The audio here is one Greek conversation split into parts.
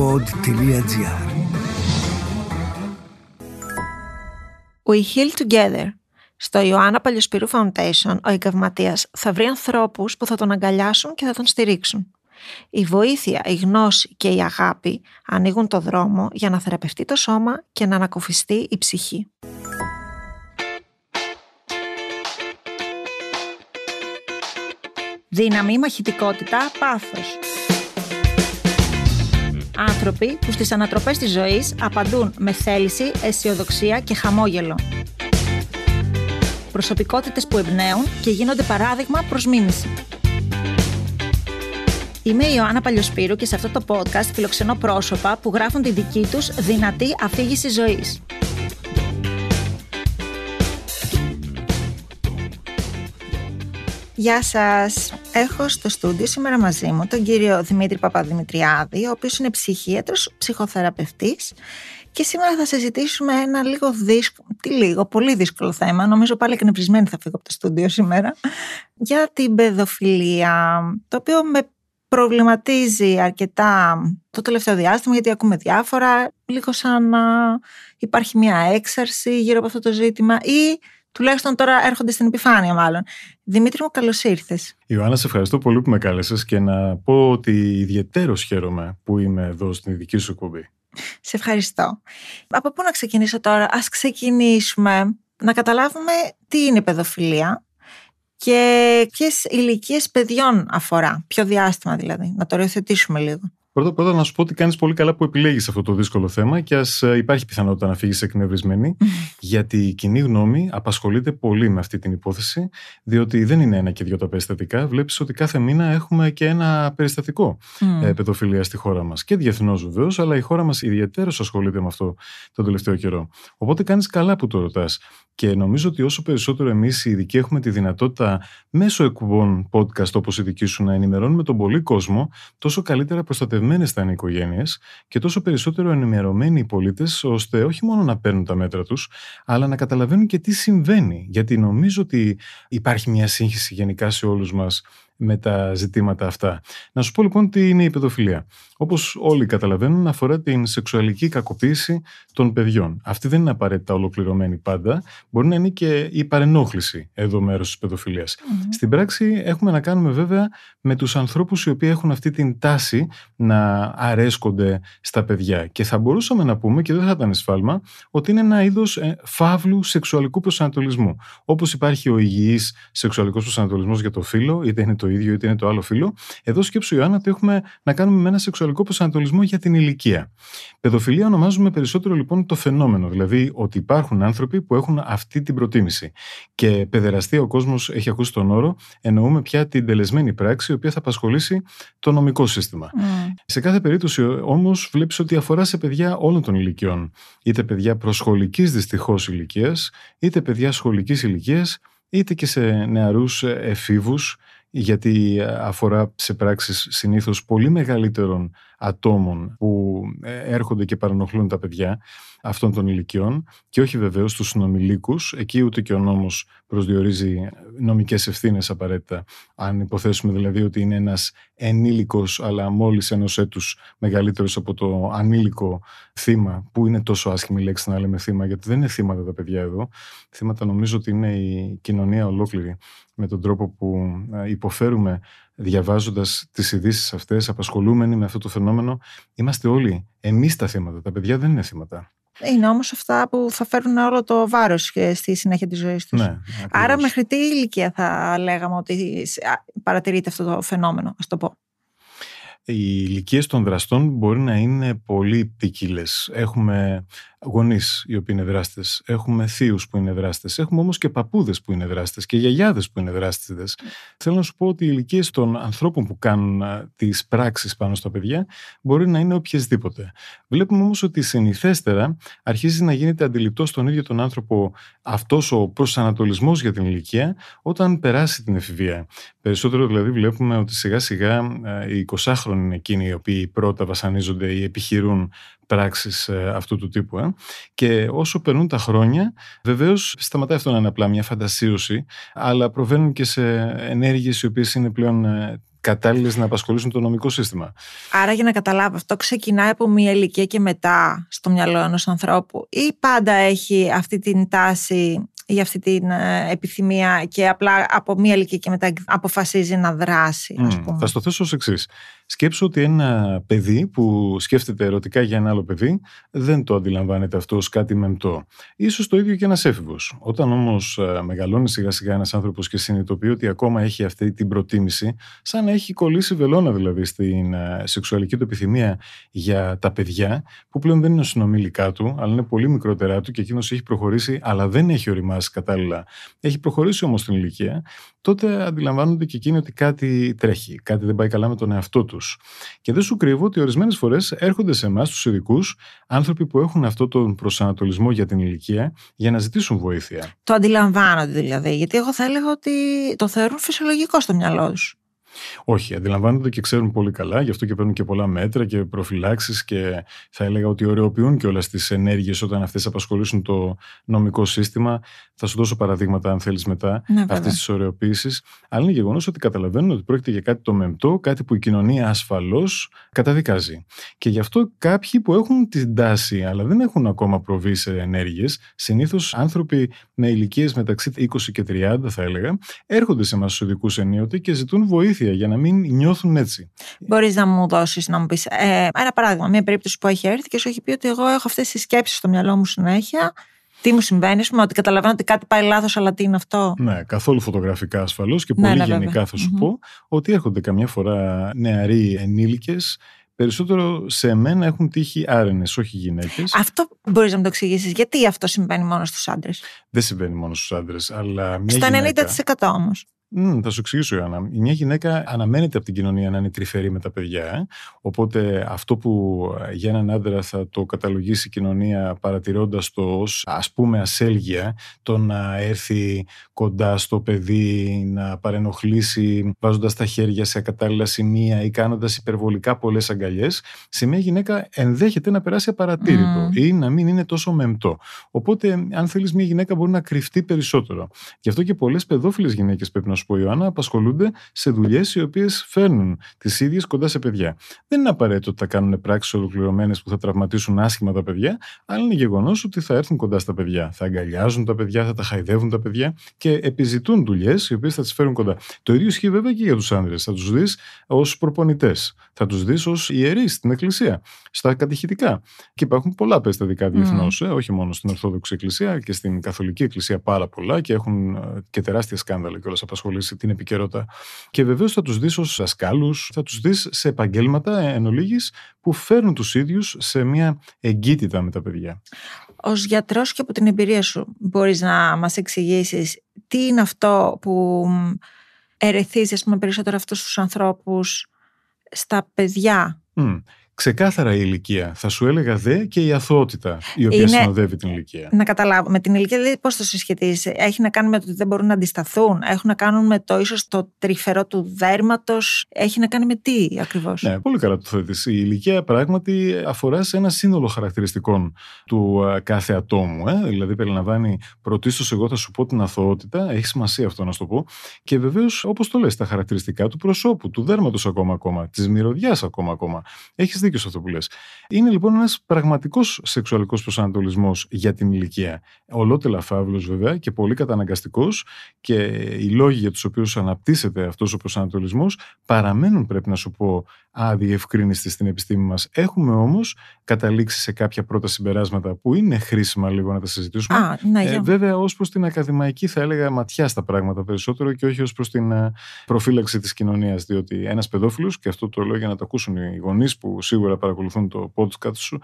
pod.gr We Heal Together. Στο Ιωάννα Παλιοσπυρού Foundation, ο εγκαυματίας θα βρει ανθρώπους που θα τον αγκαλιάσουν και θα τον στηρίξουν. Η βοήθεια, η γνώση και η αγάπη ανοίγουν το δρόμο για να θεραπευτεί το σώμα και να ανακουφιστεί η ψυχή. Δύναμη, μαχητικότητα, πάθος. Άνθρωποι που στις ανατροπές της ζωής απαντούν με θέληση, αισιοδοξία και χαμόγελο. Προσωπικότητες που εμπνέουν και γίνονται παράδειγμα προς μίμηση. Είμαι η Ιωάννα Παλιοσπύρου και σε αυτό το podcast φιλοξενώ πρόσωπα που γράφουν τη δική τους δυνατή αφήγηση ζωής. Γεια σας. Έχω στο στούντιο σήμερα μαζί μου τον κύριο Δημήτρη Παπαδημητριάδη, ο οποίος είναι ψυχίατρος, ψυχοθεραπευτής. Και σήμερα θα συζητήσουμε ένα λίγο δύσκολο, τι λίγο, πολύ δύσκολο θέμα, νομίζω πάλι εκνευρισμένη θα φύγω από το στούντιο σήμερα, για την παιδοφιλία, το οποίο με προβληματίζει αρκετά το τελευταίο διάστημα γιατί ακούμε διάφορα, λίγο σαν να υπάρχει μια έξαρση γύρω από αυτό το ζήτημα ή τουλάχιστον τώρα έρχονται στην επιφάνεια μάλλον. Δημήτρη μου, καλώς ήρθες. Ιωάννα, σε ευχαριστώ πολύ που με κάλεσες και να πω ότι ιδιαίτερος χαίρομαι που είμαι εδώ στην δική σου εκπομπή. Σε ευχαριστώ. Από πού να ξεκινήσω τώρα, ας ξεκινήσουμε να καταλάβουμε τι είναι η παιδοφιλία και ποιες ηλικίες παιδιών αφορά, ποιο διάστημα δηλαδή, να το οριοθετήσουμε λίγο. Πρώτα πρώτα να σου πω ότι κάνεις πολύ καλά που επιλέγεις αυτό το δύσκολο θέμα και ας ε, υπάρχει πιθανότητα να φύγεις εκνευρισμένη, γιατί η κοινή γνώμη απασχολείται πολύ με αυτή την υπόθεση, διότι δεν είναι ένα και δύο τα περιστατικά. Βλέπεις ότι κάθε μήνα έχουμε και ένα περιστατικό mm. παιδοφιλία στη χώρα μας. Και διεθνώς βεβαίως, αλλά η χώρα μας ιδιαίτερως ασχολείται με αυτό τον τελευταίο καιρό. Οπότε κάνεις καλά που το ρωτάς. Και νομίζω ότι όσο περισσότερο εμείς οι ειδικοί έχουμε τη δυνατότητα μέσω εκπομπών podcast όπως η δική σου να ενημερώνουμε τον πολύ κόσμο, τόσο καλύτερα προστατευμένες θα είναι οι οικογένειες και τόσο περισσότερο ενημερωμένοι οι πολίτες, ώστε όχι μόνο να παίρνουν τα μέτρα τους, αλλά να καταλαβαίνουν και τι συμβαίνει. Γιατί νομίζω ότι υπάρχει μια σύγχυση γενικά σε όλους μας με τα ζητήματα αυτά. Να σου πω λοιπόν τι είναι η παιδοφιλία. Όπως όλοι καταλαβαίνουν, αφορά την σεξουαλική κακοποίηση των παιδιών. Αυτή δεν είναι απαραίτητα ολοκληρωμένη πάντα. Μπορεί να είναι και η παρενόχληση εδώ μέρος της παιδοφιλίας. Στην πράξη, έχουμε να κάνουμε βέβαια με τους ανθρώπους οι οποίοι έχουν αυτή την τάση να αρέσκονται στα παιδιά. Και θα μπορούσαμε να πούμε, και δεν θα ήταν σφάλμα, ότι είναι ένα είδος ε, φαύλου σεξουαλικού προσανατολισμού. Όπως υπάρχει ο υγιής σεξουαλικός προσανατολισμός για το φύλλο, είτε είναι το ίδιο είτε είναι το άλλο φύλλο. Εδώ σκέψου, Ιωάννα, ότι έχουμε να κάνουμε με ένα σεξουαλικό προσανατολισμό για την ηλικία. Παιδοφιλία ονομάζουμε περισσότερο λοιπόν το φαινόμενο, δηλαδή ότι υπάρχουν άνθρωποι που έχουν αυτή την προτίμηση. Και παιδεραστία ο κόσμος έχει ακούσει τον όρο, εννοούμε πια την τελεσμένη πράξη, η οποία θα απασχολήσει το νομικό σύστημα. Mm. Σε κάθε περίπτωση όμως βλέπεις ότι αφορά σε παιδιά όλων των ηλικιών. Είτε παιδιά προσχολικής δυστυχώς ηλικίας, είτε παιδιά σχολικής ηλικίας, είτε και σε νεαρούς εφήβους γιατί αφορά σε πράξεις συνήθως πολύ μεγαλύτερων ατόμων που ε, έρχονται και παρανοχλούν τα παιδιά αυτών των ηλικιών και όχι βεβαίως τους συνομιλίκους. Εκεί ούτε και ο νόμος προσδιορίζει νομικές ευθύνες απαραίτητα. Αν υποθέσουμε δηλαδή ότι είναι ένας ενήλικος αλλά μόλις ενός έτους μεγαλύτερος από το ανήλικο θύμα που είναι τόσο άσχημη λέξη να λέμε θύμα γιατί δεν είναι θύματα τα παιδιά εδώ. Θύματα νομίζω ότι είναι η κοινωνία ολόκληρη με τον τρόπο που ε, υποφέρουμε διαβάζοντας τις ειδήσεις αυτές, απασχολούμενοι με αυτό το φαινόμενο, είμαστε όλοι εμείς τα θύματα. Τα παιδιά δεν είναι θύματα. Είναι όμως αυτά που θα φέρουν όλο το βάρος στη συνέχεια της ζωής τους. Ναι, Άρα μέχρι τι ηλικία θα λέγαμε ότι παρατηρείται αυτό το φαινόμενο, ας το πω. Οι ηλικίες των δραστών μπορεί να είναι πολύ ποικίλες. Έχουμε γονείς οι οποίοι είναι δράστες, έχουμε θείους που είναι δράστες, έχουμε όμως και παππούδες που είναι δράστες και γιαγιάδες που είναι δράστες. Θέλω να σου πω ότι οι ηλικίες των ανθρώπων που κάνουν τις πράξεις πάνω στα παιδιά μπορεί να είναι οποιασδήποτε. Βλέπουμε όμως ότι συνηθέστερα αρχίζει να γίνεται αντιληπτό στον ίδιο τον άνθρωπο αυτός ο προσανατολισμός για την ηλικία όταν περάσει την εφηβεία. Περισσότερο δηλαδή βλέπουμε ότι σιγά σιγά οι 20χρονοι είναι εκείνοι οι οποίοι πρώτα βασανίζονται ή επιχειρούν πράξεις ε, αυτού του τύπου. Ε. Και όσο περνούν τα χρόνια, βεβαίως σταματάει αυτό να είναι απλά μια φαντασίωση, αλλά προβαίνουν και σε ενέργειες οι οποίες είναι πλέον ε, κατάλληλες να απασχολήσουν το νομικό σύστημα. Άρα, για να καταλάβω, αυτό ξεκινάει από μια ηλικία και μετά στο μυαλό ενός ανθρώπου, ή πάντα έχει αυτή την τάση για αυτή την ε, επιθυμία και απλά από μία ηλικία και μετά αποφασίζει να δράσει. Ας πούμε; θα στο θέσω ως εξής. Σκέψω ότι ένα παιδί που σκέφτεται ερωτικά για ένα άλλο παιδί δεν το αντιλαμβάνεται αυτός ως κάτι μεμπτό. Ίσως το ίδιο και ένας έφηβος. Όταν όμως ε, μεγαλώνει σιγά σιγά ένας άνθρωπος και συνειδητοποιεί ότι ακόμα έχει αυτή την προτίμηση, σαν να έχει κολλήσει βελόνα δηλαδή στην ε, σεξουαλική του επιθυμία για τα παιδιά, που πλέον δεν είναι συνομιλικά του, αλλά είναι πολύ μικρότερά του και εκείνος έχει προχωρήσει, αλλά δεν έχει οριμάσει κατάλληλα. Έχει προχωρήσει όμως στην ηλικία, τότε αντιλαμβάνονται και εκείνοι ότι κάτι τρέχει, κάτι δεν πάει καλά με τον εαυτό τους. Και δεν σου κρύβω ότι ορισμένες φορές έρχονται σε εμάς, τους ειδικούς, άνθρωποι που έχουν αυτό τον προσανατολισμό για την ηλικία για να ζητήσουν βοήθεια. Το αντιλαμβάνονται δηλαδή. Γιατί εγώ θα έλεγα ότι το θεωρούν φυσιολογικό στο μυαλό τους. Όχι, αντιλαμβάνονται και ξέρουν πολύ καλά, γι' αυτό και παίρνουν και πολλά μέτρα και προφυλάξεις και θα έλεγα ότι ωρεοποιούν και όλες τις ενέργειες όταν αυτές απασχολήσουν το νομικό σύστημα. Θα σου δώσω παραδείγματα, αν θέλεις μετά, ναι, αυτή τη ωρεοποίηση. Αλλά είναι γεγονός ότι καταλαβαίνουν ότι πρόκειται για κάτι το μεμπτό, κάτι που η κοινωνία ασφαλώς καταδικάζει. Και γι' αυτό κάποιοι που έχουν την τάση, αλλά δεν έχουν ακόμα προβεί σε ενέργειες, συνήθως άνθρωποι με ηλικίες μεταξύ 20 και 30, θα έλεγα, έρχονται σε εμά του ειδικούς ενίοτε και ζητούν βοήθεια για να μην νιώθουν έτσι. Μπορείς να μου δώσεις να μου πεις ε, ένα παράδειγμα, μια περίπτωση που έχει έρθει και σου έχει πει ότι εγώ έχω αυτές τις σκέψεις στο μυαλό μου συνέχεια. Τι μου συμβαίνει, πούμε, ότι καταλαβαίνω ότι κάτι πάει λάθος, αλλά τι είναι αυτό; Ναι, καθόλου φωτογραφικά ασφαλώς και ναι, πολύ ναι, γενικά θα σου πω ότι έρχονται καμιά φορά νεαροί ενήλικες περισσότερο σε μένα έχουν τύχει άρενες, όχι γυναίκες. Αυτό μπορείς να μου το εξηγήσεις. Γιατί αυτό συμβαίνει μόνο στους άντρες; Δεν συμβαίνει μόνο στους άντρες, αλλά. Μια Στο γυναίκα... 90% όμως. Mm, θα σου εξηγήσω, Ιωάννα. Μια γυναίκα αναμένεται από την κοινωνία να είναι τρυφερή με τα παιδιά. Ε. Οπότε αυτό που ε, για έναν άντρα θα το καταλογίσει η κοινωνία παρατηρώντας το ως ας πούμε ασέλγεια, το να έρθει κοντά στο παιδί, να παρενοχλήσει βάζοντας τα χέρια σε ακατάλληλα σημεία ή κάνοντας υπερβολικά πολλές αγκαλιές, σε μια γυναίκα ενδέχεται να περάσει απαρατήρητο mm. ή να μην είναι τόσο μεμπτό. Οπότε, αν θέλεις, μια γυναίκα μπορεί να κρυφτεί περισσότερο. Γι' αυτό και πολλές παιδόφιλες γυναίκες πρέπει να σου πω, Ιωάννας, απασχολούνται σε δουλειές οι οποίες φέρνουν τις ίδιες κοντά σε παιδιά. Δεν είναι απαραίτητο ότι θα κάνουν πράξεις ολοκληρωμένες που θα τραυματίσουν άσχημα τα παιδιά, αλλά είναι γεγονός ότι θα έρθουν κοντά στα παιδιά. Θα αγκαλιάζουν τα παιδιά, θα τα χαϊδεύουν τα παιδιά και επιζητούν δουλειές οι οποίες θα τις φέρουν κοντά. Το ίδιο ισχύει βέβαια και για τους άνδρες. Θα τους δεις ως προπονητές. Θα τους δεις ως ιερείς στην Εκκλησία, στα κατηχητικά. Και υπάρχουν πολλά περιστατικά διεθνώς, mm. ε, όχι μόνο στην Ορθόδοξη Εκκλησία και στην Καθολική Εκκλησία πάρα πολλά και έχουν ε, και τεράστια σκάνδαλα κιόλας απασχολήσει την επικαιρότητα. Και βεβαίως θα τους δεις ως δασκάλους, θα τους δεις σε επαγγέλματα εν ολίγης, που φέρνουν τους ίδιους σε μια εγκύτητα με τα παιδιά. Ω γιατρός και από την εμπειρία σου, μπορείς να μας εξηγήσεις τι είναι αυτό που ερεθίζει περισσότερο αυτούς τους ανθρώπους στα παιδιά; Mm ξεκάθαρα η ηλικία. Θα σου έλεγα δε και η αθωότητα η οποία είναι, συνοδεύει την ηλικία. Να καταλάβω. Με την ηλικία δηλαδή πώς το συσχετίζεις; Έχει να κάνει με το ότι δεν μπορούν να αντισταθούν; Έχουν να κάνουν με το ίσως το τρυφερό του δέρματος; Έχει να κάνει με τι ακριβώς; Ναι, πολύ καλά το θέτεις. Η ηλικία πράγματι αφορά σε ένα σύνολο χαρακτηριστικών του κάθε ατόμου. Ε; Δηλαδή περιλαμβάνει πρωτίστως εγώ θα σου πω την αθωότητα. Έχει σημασία αυτό να σου το πω. Και βεβαίως όπως το λες, τα χαρακτηριστικά του προσώπου, του δέρματος ακόμα ακόμα, της μυρωδιάς ακόμα ακόμα. Έχεις δίκιο σε αυτό που λες. Είναι λοιπόν ένας πραγματικός σεξουαλικός προσανατολισμός για την ηλικία. Ολότελα φαύλος βέβαια και πολύ καταναγκαστικός και οι λόγοι για τους οποίους αναπτύσσεται αυτός ο προσανατολισμός παραμένουν, πρέπει να σου πω, αδιευκρίνιστοι στην επιστήμη μας. Έχουμε όμως καταλήξει σε κάποια πρώτα συμπεράσματα που είναι χρήσιμα λίγο να τα συζητήσουμε. Α, ναι, ε, βέβαια, ως προς την ακαδημαϊκή, θα έλεγα ματιά στα πράγματα περισσότερο και όχι ως προς την ε, προφύλαξη της κοινωνίας. Διότι ένας παιδόφιλος, και αυτό το λέω για να το ακούσουν οι γονείς που σίγουρα παρακολουθούν το podcast σου,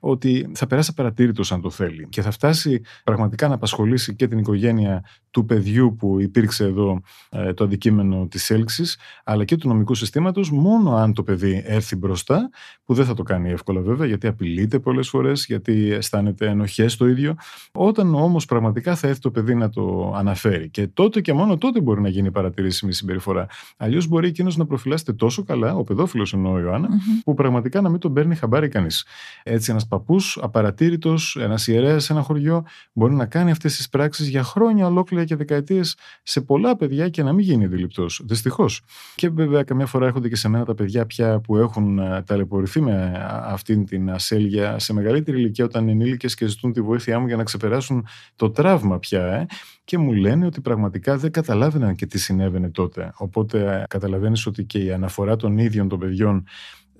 ότι θα περάσει απαρατήρητος αν το θέλει και θα φτάσει πραγματικά να απασχολήσει και την οικογένεια του παιδιού που υπήρξε εδώ ε, το αντικείμενο της έλξης, αλλά και του νομικού συστήματος, μόνο αν το παιδί έρθει μπροστά, που δεν θα το κάνει εύκολα βέβαια, γιατί απειλείται πολλές φορές, γιατί αισθάνεται ενοχές το ίδιο. Όταν όμως πραγματικά θα έρθει το παιδί να το αναφέρει και τότε και μόνο τότε μπορεί να γίνει παρατηρήσιμη συμπεριφορά. Αλλιώς μπορεί εκείνος να προφυλάσσεται τόσο καλά, ο παιδόφιλος εννοώ ο Ιωάννα, mm-hmm. που πραγματικά πραγματικά να μην τον παίρνει χαμπάρι κανείς. Έτσι, ένας παππούς, απαρατήρητος, ένας ιερέας σε ένα χωριό, μπορεί να κάνει αυτές τις πράξεις για χρόνια ολόκληρα και δεκαετίες σε πολλά παιδιά και να μην γίνει αντιληπτός. Δυστυχώς. Και βέβαια, καμιά φορά έρχονται και σε μένα τα παιδιά πια που έχουν ε, ταλαιπωρηθεί με αυτήν την ασέλγεια σε μεγαλύτερη ηλικία όταν είναι ενήλικες και ζητούν τη βοήθειά μου για να ξεπεράσουν το τραύμα πια. Ε, και μου λένε ότι πραγματικά δεν καταλάβαιναν και τι συνέβαινε τότε. Οπότε ε, καταλαβαίνεις ότι και η αναφορά των ίδιων των παιδιών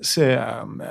σε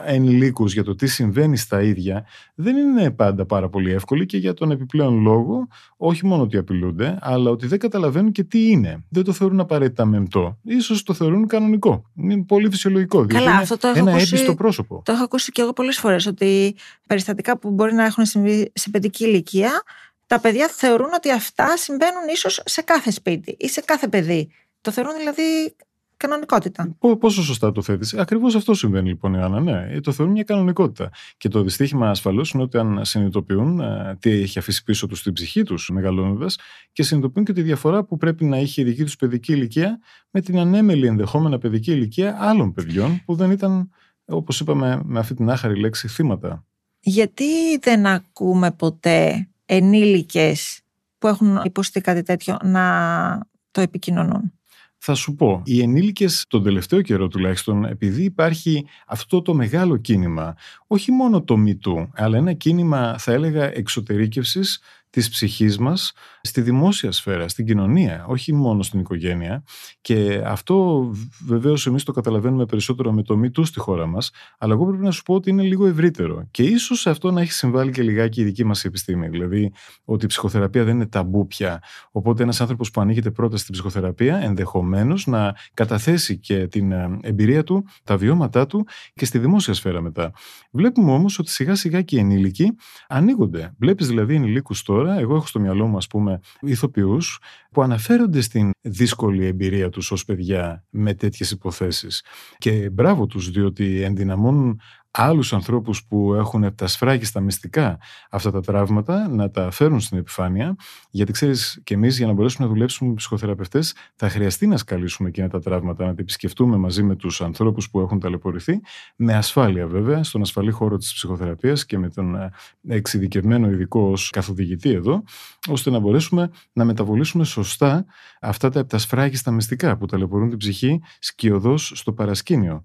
ενηλίκους για το τι συμβαίνει στα ίδια δεν είναι πάντα πάρα πολύ εύκολη και για τον επιπλέον λόγο όχι μόνο ότι απειλούνται αλλά ότι δεν καταλαβαίνουν και τι είναι. Δεν το θεωρούν απαραίτητα μεμπτό. Ίσως το θεωρούν κανονικό. Είναι πολύ φυσιολογικό. Καλά, αυτό το ένα ακούσει, έπιστο πρόσωπο. Το έχω ακούσει και εγώ πολλές φορές ότι περιστατικά που μπορεί να έχουν συμβεί σε παιδική ηλικία τα παιδιά θεωρούν ότι αυτά συμβαίνουν ίσως σε κάθε σπίτι ή σε κάθε παιδί. Το θεωρούν δηλαδή κανονικότητα. Πόσο σωστά το θέτεις. Ακριβώς αυτό συμβαίνει λοιπόν, Ιωάννα. Ναι, ε, το θεωρούν μια κανονικότητα. Και το δυστύχημα ασφαλώς είναι ότι αν συνειδητοποιούν ε, τι έχει αφήσει πίσω τους στην ψυχή τους μεγαλώνοντας και συνειδητοποιούν και τη διαφορά που πρέπει να είχε η δική τους παιδική ηλικία με την ανέμελη ενδεχόμενα παιδική ηλικία άλλων παιδιών που δεν ήταν, όπως είπαμε με αυτή την άχαρη λέξη, θύματα. Γιατί δεν ακούμε ποτέ ενήλικες που έχουν υποστεί κάτι τέτοιο να το επικοινωνούν; Θα σου πω, οι ενήλικες τον τελευταίο καιρό τουλάχιστον, επειδή υπάρχει αυτό το μεγάλο κίνημα, όχι μόνο το μητού, αλλά ένα κίνημα θα έλεγα εξωτερήκευσης της ψυχής μας στη δημόσια σφαίρα, στην κοινωνία, όχι μόνο στην οικογένεια. Και αυτό βεβαίως εμείς το καταλαβαίνουμε περισσότερο με το μη του στη χώρα μας, αλλά εγώ πρέπει να σου πω ότι είναι λίγο ευρύτερο. Και ίσως αυτό να έχει συμβάλει και λιγάκι η δική μας επιστήμη. Δηλαδή ότι η ψυχοθεραπεία δεν είναι ταμπού πια. Οπότε ένας άνθρωπος που ανοίγεται πρώτα στην ψυχοθεραπεία ενδεχομένως να καταθέσει και την ε, εμπειρία του, τα βιώματά του και στη δημόσια σφαίρα μετά. Βλέπουμε όμως ότι σιγά σιγά και οι ενήλικοι ανοίγονται. Βλέπεις δηλαδή ενηλίκους τώρα τώρα, εγώ έχω στο μυαλό μου, ας πούμε, ηθοποιούς που αναφέρονται στην δύσκολη εμπειρία τους ως παιδιά με τέτοιες υποθέσεις. Και μπράβο τους, διότι ενδυναμώνουν άλλους ανθρώπους που έχουν τα σφράγιστα μυστικά αυτά τα τραύματα να τα φέρουν στην επιφάνεια. Γιατί ξέρεις, και εμείς για να μπορέσουμε να δουλέψουμε με ψυχοθεραπευτές, θα χρειαστεί να σκαλίσουμε εκείνα τα τραύματα, να τα επισκεφτούμε μαζί με τους ανθρώπους που έχουν ταλαιπωρηθεί, με ασφάλεια βέβαια, στον ασφαλή χώρο της ψυχοθεραπείας και με τον ε, εξειδικευμένο ειδικό ως καθοδηγητή εδώ, ώστε να μπορέσουμε να μεταβολήσουμε σωστά αυτά τα επτασφράγιστα μυστικά που ταλαιπωρούν την ψυχή σκιωδώς στο παρασκήνιο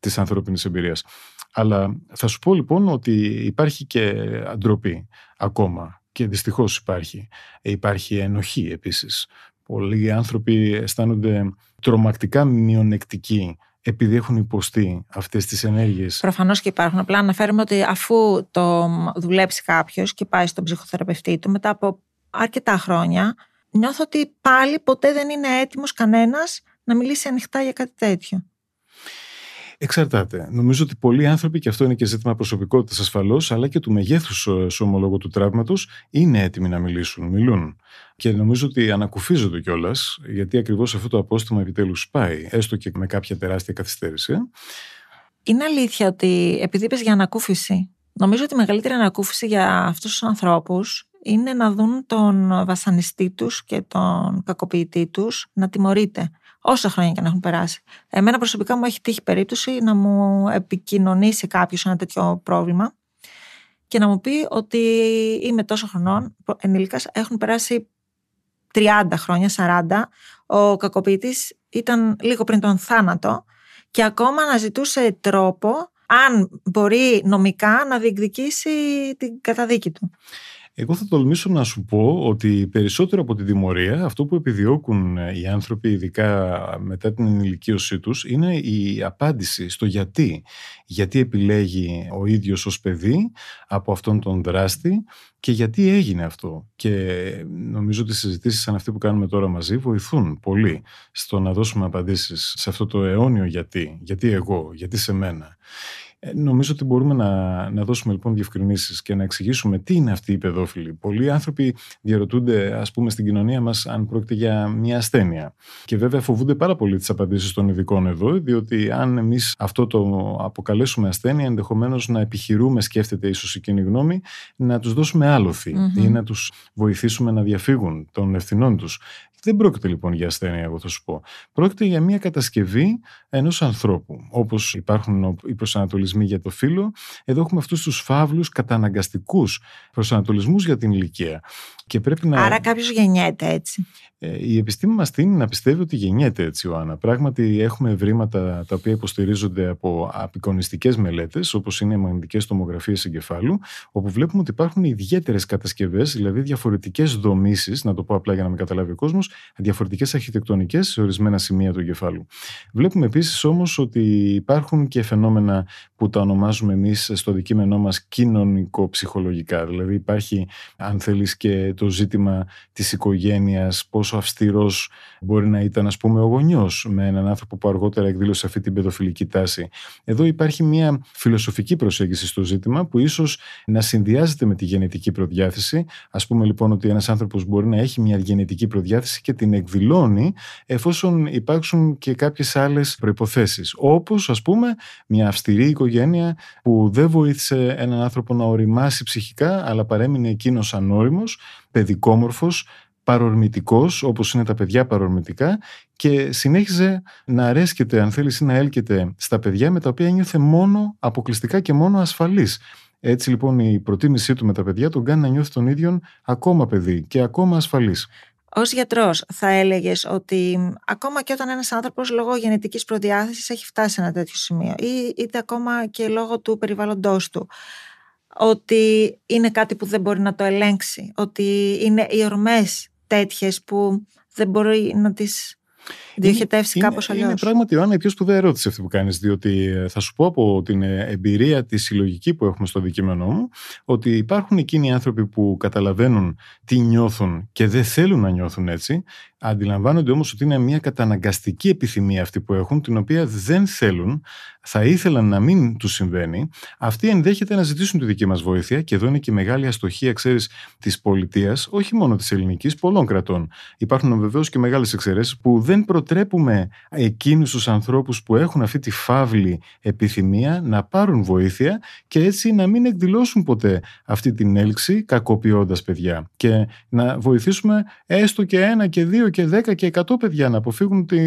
της ανθρώπινης εμπειρίας. Αλλά θα σου πω λοιπόν ότι υπάρχει και ντροπή ακόμα και δυστυχώς υπάρχει. Υπάρχει ενοχή επίσης. Πολλοί άνθρωποι αισθάνονται τρομακτικά μειονεκτικοί επειδή έχουν υποστεί αυτές τις ενέργειες. Προφανώς και υπάρχουν. Απλά αναφέρουμε ότι αφού το δουλέψει κάποιος και πάει στον ψυχοθεραπευτή του μετά από αρκετά χρόνια νιώθω ότι πάλι ποτέ δεν είναι έτοιμος κανένας να μιλήσει ανοιχτά για κάτι τέτοιο. Εξαρτάται. Νομίζω ότι πολλοί άνθρωποι, και αυτό είναι και ζήτημα προσωπικότητας ασφαλώς, αλλά και του μεγέθους σου ομολόγου του τραύματος, είναι έτοιμοι να μιλήσουν, μιλούν. Και νομίζω ότι ανακουφίζονται κιόλας, γιατί ακριβώς αυτό το απόστημα επιτέλους πάει, έστω και με κάποια τεράστια καθυστέρηση. Είναι αλήθεια ότι επειδή είπες για ανακούφιση, νομίζω ότι η μεγαλύτερη ανακούφιση για αυτούς τους ανθρώπους είναι να δουν τον βασανιστή τους και τον κακοποιητή τους να τιμωρείται όσα χρόνια και να έχουν περάσει. Εμένα προσωπικά μου έχει τύχει περίπτωση να μου επικοινωνήσει κάποιος ένα τέτοιο πρόβλημα και να μου πει ότι είμαι τόσο χρονών, ενήλικας, έχουν περάσει 30 χρόνια, 40. Ο κακοποιητής ήταν λίγο πριν τον θάνατο και ακόμα να ζητούσε τρόπο αν μπορεί νομικά να διεκδικήσει την καταδίκη του. Εγώ θα τολμήσω να σου πω ότι περισσότερο από τη δημορία αυτό που επιδιώκουν ε, οι άνθρωποι ειδικά μετά την ενηλικίωσή τους είναι η απάντηση στο γιατί. Γιατί επιλέγει ο ίδιος ως παιδί από αυτόν τον δράστη και γιατί έγινε αυτό. Και νομίζω ότι οι συζητήσεις σαν αυτή που κάνουμε τώρα μαζί βοηθούν πολύ στο να δώσουμε απαντήσεις σε αυτό το αιώνιο γιατί. Γιατί εγώ, γιατί σε μένα. Ε, νομίζω ότι μπορούμε να, να δώσουμε λοιπόν διευκρινήσεις και να εξηγήσουμε τι είναι αυτή η παιδόφιλη. Πολλοί άνθρωποι διαρωτούνται, ας πούμε, στην κοινωνία μας, αν πρόκειται για μια ασθένεια. Και βέβαια φοβούνται πάρα πολύ τις απαντήσεις των ειδικών εδώ, διότι αν εμείς αυτό το αποκαλέσουμε ασθένεια, ενδεχομένως να επιχειρούμε, σκέφτεται ίσως η κοινή γνώμη, να τους δώσουμε άλοθη ή να τους βοηθήσουμε να διαφύγουν των ευθυνών τους. Δεν πρόκειται λοιπόν για ασθένεια, εγώ θα σου πω. Πρόκειται για μια κατασκευή ενός ανθρώπου. Όπως υπάρχουν οι προσανατολισμοί για το φύλλο, εδώ έχουμε αυτούς τους φαύλους καταναγκαστικούς προσανατολισμούς για την ηλικία. Και πρέπει να... Άρα κάποιος γεννιέται έτσι. Ε, η επιστήμη μας τίνει να πιστεύει ότι γεννιέται έτσι, Ιωάννα. Πράγματι, έχουμε ευρήματα τα οποία υποστηρίζονται από απεικονιστικές μελέτες, όπως είναι οι μαγνητικές τομογραφίες εγκεφάλου, όπου βλέπουμε ότι υπάρχουν ιδιαίτερες κατασκευές, δηλαδή διαφορετικές δομήσεις, να το πω απλά για να με καταλάβει ο κόσμος, διαφορετικές αρχιτεκτονικές σε ορισμένα σημεία του εγκεφάλου. Βλέπουμε επίσης όμως ότι υπάρχουν και φαινόμενα που τα ονομάζουμε εμείς στο δικείμενό μας κοινωνικο-ψυχολογικά. Δηλαδή, υπάρχει, αν θέλεις, και το ζήτημα της οικογένειας, πόσο αυστηρός μπορεί να ήταν, ας πούμε, ο γονιός με έναν άνθρωπο που αργότερα εκδήλωσε αυτή την παιδοφιλική τάση. Εδώ υπάρχει μια φιλοσοφική προσέγγιση στο ζήτημα που ίσως να συνδυάζεται με τη γενετική προδιάθεση. Α πούμε λοιπόν ότι ένας άνθρωπος μπορεί να έχει μια γενετική προδιάθεση και την εκδηλώνει εφόσον υπάρξουν και κάποιες άλλες προποθέσει. Όπως, ας πούμε, μια αυστηρή οικογένεια που δεν βοήθησε έναν άνθρωπο να οριμάσει ψυχικά, αλλά παρέμεινε εκείνος ανώριμος, παιδικόμορφος, παρορμητικός όπως είναι τα παιδιά παρορμητικά και συνέχιζε να αρέσκεται αν θέλεις ή να έλκεται στα παιδιά με τα οποία ένιωθε μόνο αποκλειστικά και μόνο ασφαλής. Έτσι λοιπόν η προτίμησή του με τα παιδιά τον κάνει να νιώθει τον ίδιο ακόμα παιδί και ακόμα ασφαλής. Ω γιατρός, θα έλεγες ότι ακόμα και όταν ένας άνθρωπος λόγω γενετικής προδιάθεσης έχει φτάσει σε ένα τέτοιο σημείο, ή είτε ακόμα και λόγω του περιβάλλοντός του, ότι είναι κάτι που δεν μπορεί να το ελέγξει, ότι είναι οι ορμές τέτοιες που δεν μπορεί να τις διοχετεύσει κάπως αλλιώς. Είναι πράγματι, Ιωάννα, η πιο σπουδαία ερώτηση αυτή που κάνεις, διότι ε, θα σου πω από την ε, εμπειρία τη συλλογική που έχουμε στο δικείμενό μου, ότι υπάρχουν εκείνοι οι άνθρωποι που καταλαβαίνουν τι νιώθουν και δεν θέλουν να νιώθουν έτσι. Αντιλαμβάνονται όμως ότι είναι μια καταναγκαστική επιθυμία αυτή που έχουν, την οποία δεν θέλουν, θα ήθελαν να μην τους συμβαίνει. Αυτοί ενδέχεται να ζητήσουν τη δική μας βοήθεια, και εδώ είναι και η μεγάλη αστοχία, ξέρεις, της πολιτείας, όχι μόνο της ελληνικής, πολλών κρατών. Υπάρχουν βεβαίως και μεγάλες εξαιρέσεις που δεν προτρέπουμε εκείνους τους ανθρώπους που έχουν αυτή τη φαύλη επιθυμία να πάρουν βοήθεια και έτσι να μην εκδηλώσουν ποτέ αυτή την έλξη κακοποιώντας παιδιά. Και να βοηθήσουμε έστω και ένα και δύο και δέκα και εκατό παιδιά να αποφύγουν τη,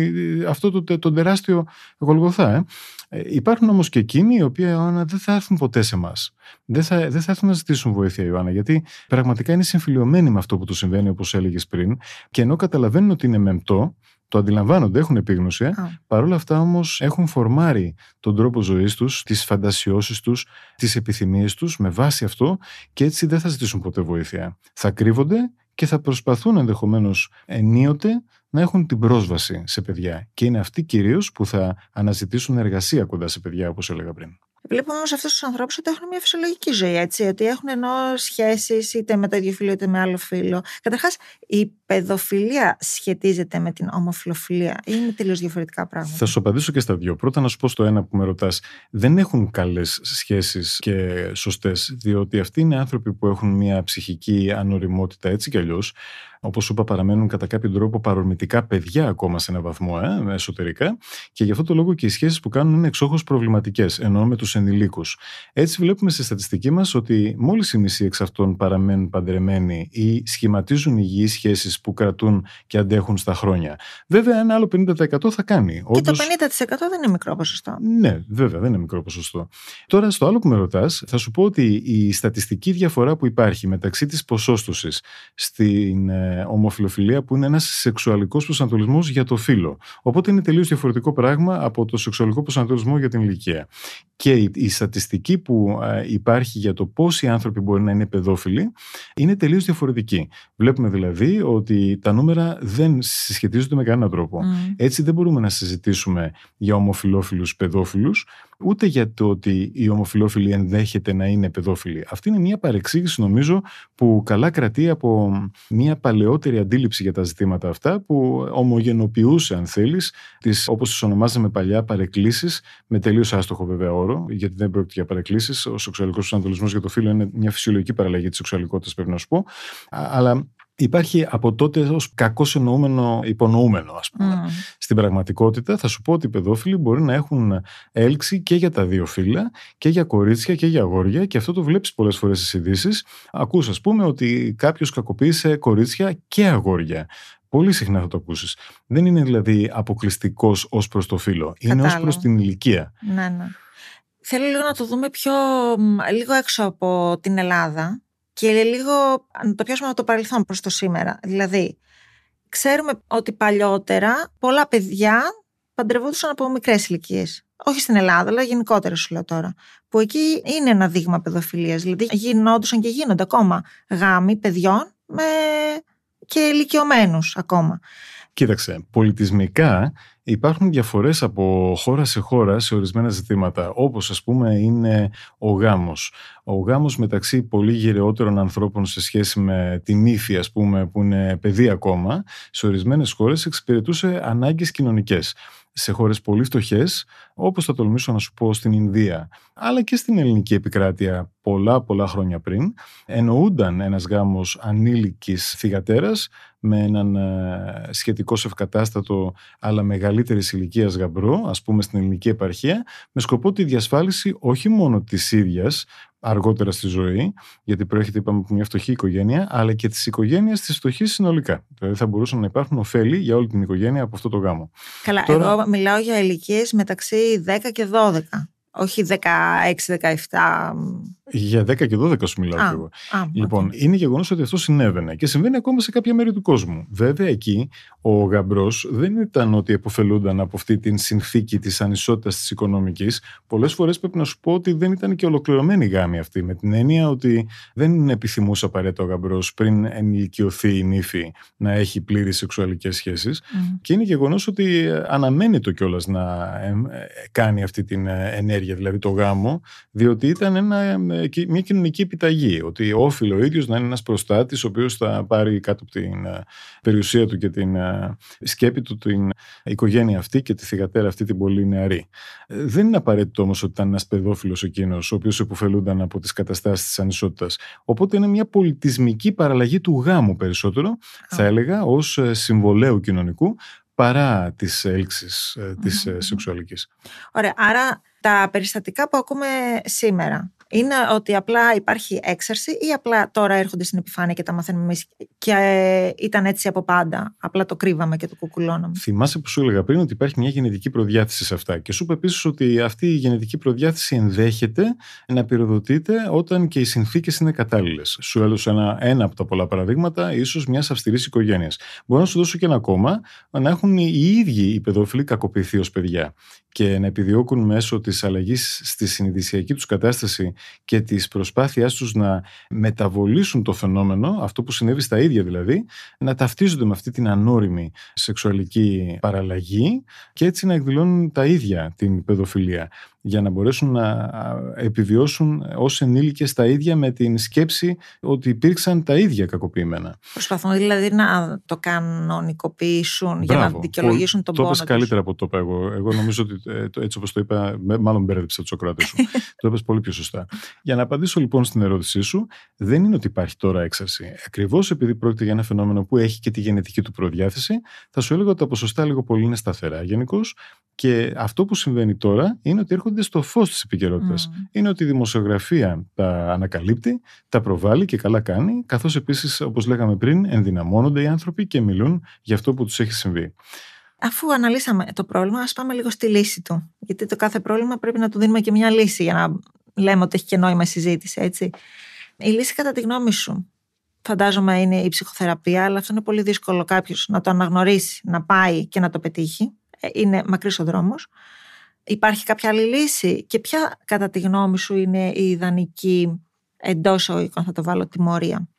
αυτό το, το, τεράστιο γολγοθά. Ε. Ε, υπάρχουν όμως και εκείνοι οι οποίοι Ιωάννα, δεν θα έρθουν ποτέ σε εμάς. Δεν θα, δεν θα έρθουν να ζητήσουν βοήθεια, Ιωάννα, γιατί πραγματικά είναι συμφιλειωμένοι με αυτό που τους συμβαίνει, όπως έλεγες πριν, και ενώ καταλαβαίνουν ότι είναι μεμπτό, το αντιλαμβάνονται, έχουν επίγνωση. Ε. Παρ' όλα αυτά όμως έχουν φορμάρει τον τρόπο ζωής τους, τις φαντασιώσεις τους, τις επιθυμίες τους με βάση αυτό και έτσι δεν θα ζητήσουν ποτέ βοήθεια. Θα κρύβονται και θα προσπαθούν ενδεχομένως ενίοτε να έχουν την πρόσβαση σε παιδιά. Και είναι αυτοί κυρίως που θα αναζητήσουν εργασία κοντά σε παιδιά, όπως έλεγα πριν. Βλέπουμε όμως αυτούς τους ανθρώπους ότι έχουν μια φυσιολογική ζωή, έτσι. Ότι έχουν ενώ σχέσεις είτε με το ίδιο φίλο είτε με άλλο φίλο. Καταρχάς, η παιδοφιλία σχετίζεται με την ομοφιλοφιλία ή είναι τελείως διαφορετικά πράγματα; Θα σου απαντήσω και στα δύο. Πρώτα, να σου πω στο ένα που με ρωτάς. Δεν έχουν καλές σχέσεις και σωστές, διότι αυτοί είναι άνθρωποι που έχουν μια ψυχική ανοριμότητα έτσι κι αλλιώς όπως σου είπα, παραμένουν κατά κάποιο τρόπο παρορμητικά παιδιά ακόμα σε έναν βαθμό ε, εσωτερικά και γι' αυτό το λόγο και οι σχέσεις που κάνουν είναι εξόχως προβληματικές, ενώ με τους ενηλίκους. Έτσι, βλέπουμε στη στατιστική μας ότι μόλις οι μισοί εξ αυτών παραμένουν παντρεμένοι ή σχηματίζουν υγιείς σχέσεις που κρατούν και αντέχουν στα χρόνια. Βέβαια, ένα άλλο 50% θα κάνει. Και το 50% δεν είναι μικρό ποσοστό. Ναι, βέβαια, δεν είναι μικρό ποσοστό. Τώρα, στο άλλο που με ρωτάς, θα σου πω ότι η στατιστική διαφορά που υπάρχει μεταξύ της ποσόστοσης στην ε, ομοφιλοφιλία που είναι ένας σεξουαλικός προσανατολισμός για το φύλλο. Οπότε είναι τελείως διαφορετικό πράγμα από το σεξουαλικό προσανατολισμό για την ηλικία. Και η, στατιστική που υπάρχει για το πόσοι άνθρωποι μπορεί να είναι παιδόφιλοι είναι τελείως διαφορετική. Βλέπουμε δηλαδή ότι τα νούμερα δεν συσχετίζονται με κανέναν τρόπο. Έτσι δεν μπορούμε να συζητήσουμε για ομοφιλόφιλους παιδόφιλους ούτε για το ότι οι ομοφιλόφιλοι ενδέχεται να είναι παιδόφιλοι. Αυτή είναι μια παρεξήγηση νομίζω που καλά κρατεί από μια παλαιότερη αντίληψη για τα ζητήματα αυτά που ομογενοποιούσε αν θέλεις τις, όπως τις ονομάζαμε παλιά παρεκκλήσεις με τελείως άστοχο βέβαια όρο γιατί δεν πρόκειται για παρεκκλήσεις ο σεξουαλικός προσανατολισμός για το φύλλο είναι μια φυσιολογική παραλλαγή της σεξουαλικότητας πρέπει να σου πω αλλά Υπάρχει από τότε ως κακό εννοούμενο υπονοούμενο, ας πούμε. Mm. Στην πραγματικότητα, θα σου πω ότι οι παιδόφιλοι μπορεί να έχουν έλξη και για τα δύο φύλλα, και για κορίτσια και για αγόρια, και αυτό το βλέπεις πολλές φορές στις ειδήσεις. Ακούς, ας πούμε, ότι κάποιος κακοποίησε κορίτσια και αγόρια Πολύ συχνά θα το ακούσεις. Δεν είναι δηλαδή αποκλειστικός ως προς το φύλλο. Είναι ως προς την ηλικία. Ναι, ναι. Θέλω λίγο να το δούμε πιο λίγο έξω από την Ελλάδα και λίγο να το πιάσουμε από το παρελθόν προς το σήμερα. Δηλαδή, ξέρουμε ότι παλιότερα πολλά παιδιά παντρευόντουσαν από μικρές ηλικίες. Όχι στην Ελλάδα, αλλά γενικότερα σου λέω τώρα. Που εκεί είναι ένα δείγμα παιδοφιλίας. Δηλαδή γινόντουσαν και γίνονται ακόμα γάμοι παιδιών με και ηλικιωμένους ακόμα. Κοίταξε, πολιτισμικά υπάρχουν διαφορές από χώρα σε χώρα σε ορισμένα ζητήματα, όπως ας πούμε είναι ο γάμος. Ο γάμος μεταξύ πολύ γυρεότερων ανθρώπων σε σχέση με την ύφη, ας πούμε, που είναι παιδί ακόμα, σε ορισμένες χώρες εξυπηρετούσε ανάγκες κοινωνικές σε χώρες πολύ φτωχές, όπως θα τολμήσω να σου πω στην Ινδία, αλλά και στην ελληνική επικράτεια πολλά πολλά χρόνια πριν, εννοούνταν ένας γάμος ανήλικης θυγατέρας με έναν ε, σχετικό ευκατάστατο αλλά μεγαλύτερης ηλικίας γαμπρό, ας πούμε στην ελληνική επαρχία, με σκοπό τη διασφάλιση όχι μόνο της ίδιας αργότερα στη ζωή, γιατί προέρχεται είπαμε από μια φτωχή οικογένεια, αλλά και τη οικογένεια της φτωχής συνολικά. Δηλαδή θα μπορούσαν να υπάρχουν ωφέλη για όλη την οικογένεια από αυτό το γάμο. Καλά, Τώρα... εγώ μιλάω για ηλικίες μεταξύ 10 και 12. Όχι 16-17. Για 10 και 12 σου μιλάω εγώ. λοιπόν, είναι γεγονός ότι αυτό συνέβαινε και συμβαίνει ακόμα σε κάποια μέρη του κόσμου. Βέβαια, εκεί ο γαμπρός δεν ήταν ότι επωφελούνταν από αυτή την συνθήκη της ανισότητας της οικονομικής. Πολλές φορές πρέπει να σου πω ότι δεν ήταν και ολοκληρωμένη η γάμη αυτή. Με την έννοια ότι δεν επιθυμούσε απαραίτητο ο γαμπρός πριν ενηλικιωθεί η νύφη να έχει πλήρη σεξουαλικές σχέσεις. Και είναι γεγονός ότι αναμένεται κιόλας να ε, ε, κάνει αυτή την ε, ενέργεια, δηλαδή το γάμο, διότι ήταν ένα μια κοινωνική επιταγή. Ότι όφιλε ο ίδιος να είναι ένας προστάτης, ο οποίος θα πάρει κάτω από την ε, περιουσία του και την ε, σκέπη του την οικογένεια αυτή και τη θηγατέρα αυτή την πολύ νεαρή. Ε, δεν είναι απαραίτητο όμως ότι ήταν ένας παιδόφιλος εκείνος, ο οποίος υποφελούνταν από τις καταστάσεις της ανισότητας. Οπότε είναι μια πολιτισμική παραλλαγή του γάμου περισσότερο, θα έλεγα, ως συμβολέου κοινωνικού παρά τις έλξεις mm-hmm. της σεξουαλικής. Ωραία, άρα τα περιστατικά που ακούμε σήμερα είναι ότι απλά υπάρχει έξαρση ή απλά τώρα έρχονται στην επιφάνεια και τα μαθαίνουμε εμείς και ε, ήταν έτσι από πάντα. Απλά το κρύβαμε και το κουκουλώναμε. Θυμάσαι που σου έλεγα πριν ότι υπάρχει μια γενετική προδιάθεση σε αυτά. Και σου είπε επίσης ότι αυτή η γενετική προδιάθεση ενδέχεται να πυροδοτείται όταν και οι συνθήκες είναι κατάλληλες. Σου έδωσα ένα, ένα από τα πολλά παραδείγματα, ίσως μιας αυστηρής οικογένειας. Μπορώ να σου δώσω και ένα ακόμα, να έχουν οι ίδιοι οι παιδόφιλοι κακοποιηθεί ως παιδιά και να επιδιώκουν μέσω της αλλαγής στη συνειδησιακή τους κατάσταση και της προσπάθειάς τους να μεταβολήσουν το φαινόμενο, αυτό που συνέβη στα ίδια δηλαδή, να ταυτίζονται με αυτή την ανώριμη σεξουαλική παραλλαγή και έτσι να εκδηλώνουν τα ίδια την παιδοφιλία για να μπορέσουν να επιβιώσουν ως ενήλικες τα ίδια με την σκέψη ότι υπήρξαν τα ίδια κακοποιημένα. Προσπαθούν δηλαδή να το κανονικοποιήσουν για να δικαιολογήσουν τον πόνο. Το είπες καλύτερα από το είπα εγώ. Εγώ νομίζω ότι ε, έτσι όπως το είπα, μάλλον μπέρδεψα του Σοκράτης σου. το είπες πολύ πιο σωστά. Για να απαντήσω λοιπόν στην ερώτησή σου, δεν είναι ότι υπάρχει τώρα έξαρση. Ακριβώς επειδή πρόκειται για ένα φαινόμενο που έχει και τη γενετική του προδιάθεση, θα σου έλεγα ότι τα ποσοστά λίγο πολύ είναι σταθερά γενικώς. Και αυτό που συμβαίνει τώρα είναι ότι έρχονται στο φως της επικαιρότητας. Είναι ότι η δημοσιογραφία τα ανακαλύπτει, τα προβάλλει και καλά κάνει, καθώς επίσης, όπως λέγαμε πριν, ενδυναμώνονται οι άνθρωποι και μιλούν για αυτό που τους έχει συμβεί. Αφού αναλύσαμε το πρόβλημα, ας πάμε λίγο στη λύση του. Γιατί το κάθε πρόβλημα πρέπει να του δίνουμε και μια λύση για να λέμε ότι έχει και νόημα συζήτηση, έτσι. Η λύση κατά τη γνώμη σου, φαντάζομαι είναι η ψυχοθεραπεία, αλλά αυτό είναι πολύ δύσκολο κάποιος να το αναγνωρίσει, να πάει και να το πετύχει. Ε, είναι μακρύς ο δρόμος. Υπάρχει κάποια άλλη λύση και ποια κατά τη γνώμη σου είναι η ιδανική εντός οικών θα το βάλω τιμωρία;